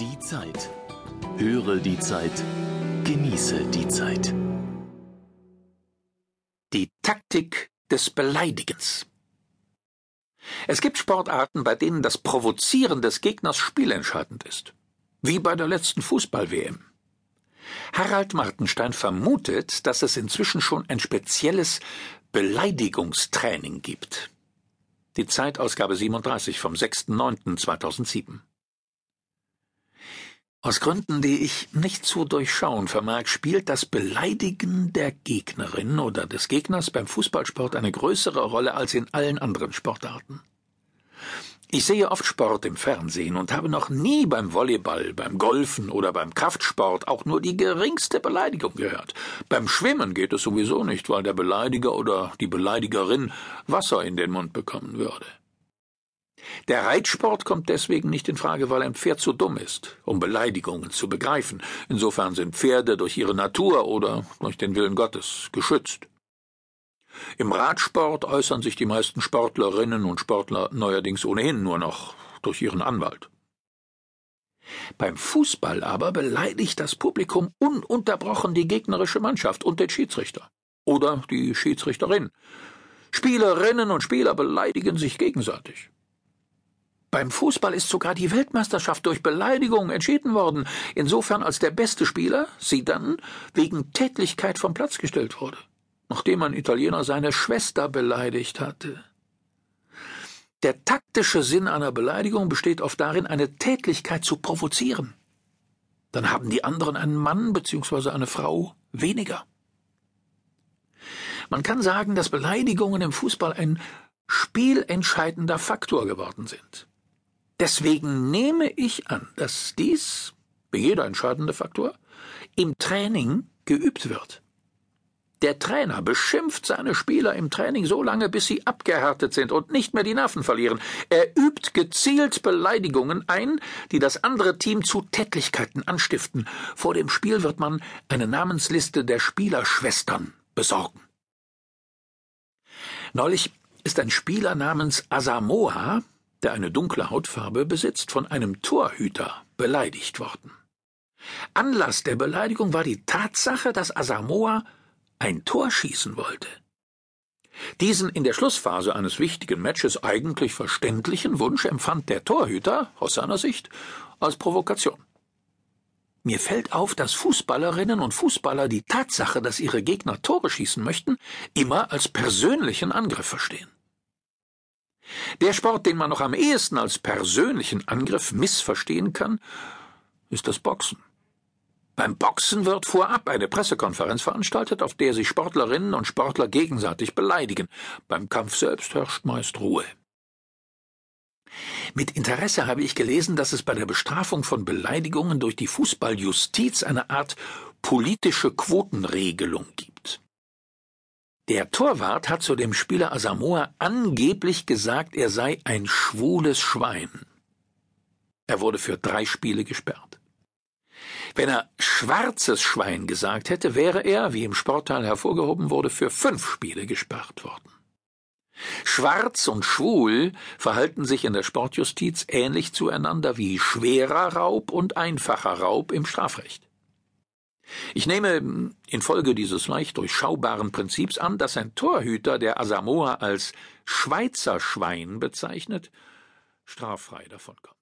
Die Zeit. Höre die Zeit. Genieße die Zeit. Die Taktik des Beleidigens. Es gibt Sportarten, bei denen das Provozieren des Gegners spielentscheidend ist. Wie bei der letzten Fußball-WM. Harald Martenstein vermutet, dass es inzwischen schon ein spezielles Beleidigungstraining gibt. Die Zeitausgabe 37 vom 6.9.2007. Aus Gründen, die ich nicht zu durchschauen vermag, spielt das Beleidigen der Gegnerin oder des Gegners beim Fußballsport eine größere Rolle als in allen anderen Sportarten. Ich sehe oft Sport im Fernsehen und habe noch nie beim Volleyball, beim Golfen oder beim Kraftsport auch nur die geringste Beleidigung gehört. Beim Schwimmen geht es sowieso nicht, weil der Beleidiger oder die Beleidigerin Wasser in den Mund bekommen würde. Der Reitsport kommt deswegen nicht in Frage, weil ein Pferd zu dumm ist, um Beleidigungen zu begreifen. Insofern sind Pferde durch ihre Natur oder durch den Willen Gottes geschützt. Im Radsport äußern sich die meisten Sportlerinnen und Sportler neuerdings ohnehin nur noch durch ihren Anwalt. Beim Fußball aber beleidigt das Publikum ununterbrochen die gegnerische Mannschaft und den Schiedsrichter. Oder die Schiedsrichterin. Spielerinnen und Spieler beleidigen sich gegenseitig. Beim Fußball ist sogar die Weltmeisterschaft durch Beleidigung entschieden worden, insofern als der beste Spieler, sie dann, wegen Tätlichkeit vom Platz gestellt wurde, nachdem ein Italiener seine Schwester beleidigt hatte. Der taktische Sinn einer Beleidigung besteht oft darin, eine Tätlichkeit zu provozieren. Dann haben die anderen einen Mann bzw. eine Frau weniger. Man kann sagen, dass Beleidigungen im Fußball ein spielentscheidender Faktor geworden sind. Deswegen nehme ich an, dass dies, wie jeder entscheidende Faktor, im Training geübt wird. Der Trainer beschimpft seine Spieler im Training so lange, bis sie abgehärtet sind und nicht mehr die Nerven verlieren. Er übt gezielt Beleidigungen ein, die das andere Team zu Tätlichkeiten anstiften. Vor dem Spiel wird man eine Namensliste der Spielerschwestern besorgen. Neulich ist ein Spieler namens Asamoah der eine dunkle Hautfarbe besitzt, von einem Torhüter beleidigt worden. Anlass der Beleidigung war die Tatsache, dass Asamoah ein Tor schießen wollte. Diesen in der Schlussphase eines wichtigen Matches eigentlich verständlichen Wunsch empfand der Torhüter, aus seiner Sicht, als Provokation. Mir fällt auf, dass Fußballerinnen und Fußballer die Tatsache, dass ihre Gegner Tore schießen möchten, immer als persönlichen Angriff verstehen. Der Sport, den man noch am ehesten als persönlichen Angriff missverstehen kann, ist das Boxen. Beim Boxen wird vorab eine Pressekonferenz veranstaltet, auf der sich Sportlerinnen und Sportler gegenseitig beleidigen. Beim Kampf selbst herrscht meist Ruhe. Mit Interesse habe ich gelesen, dass es bei der Bestrafung von Beleidigungen durch die Fußballjustiz eine Art politische Quotenregelung gibt. Der Torwart hat zu dem Spieler Asamoah angeblich gesagt, er sei ein schwules Schwein. Er wurde für drei Spiele gesperrt. Wenn er schwarzes Schwein gesagt hätte, wäre er, wie im Sportteil hervorgehoben wurde, für fünf Spiele gesperrt worden. Schwarz und schwul verhalten sich in der Sportjustiz ähnlich zueinander wie schwerer Raub und einfacher Raub im Strafrecht. Ich nehme infolge dieses leicht durchschaubaren Prinzips an, dass ein Torhüter, der Asamoah als Schweizer Schwein bezeichnet, straffrei davonkommt.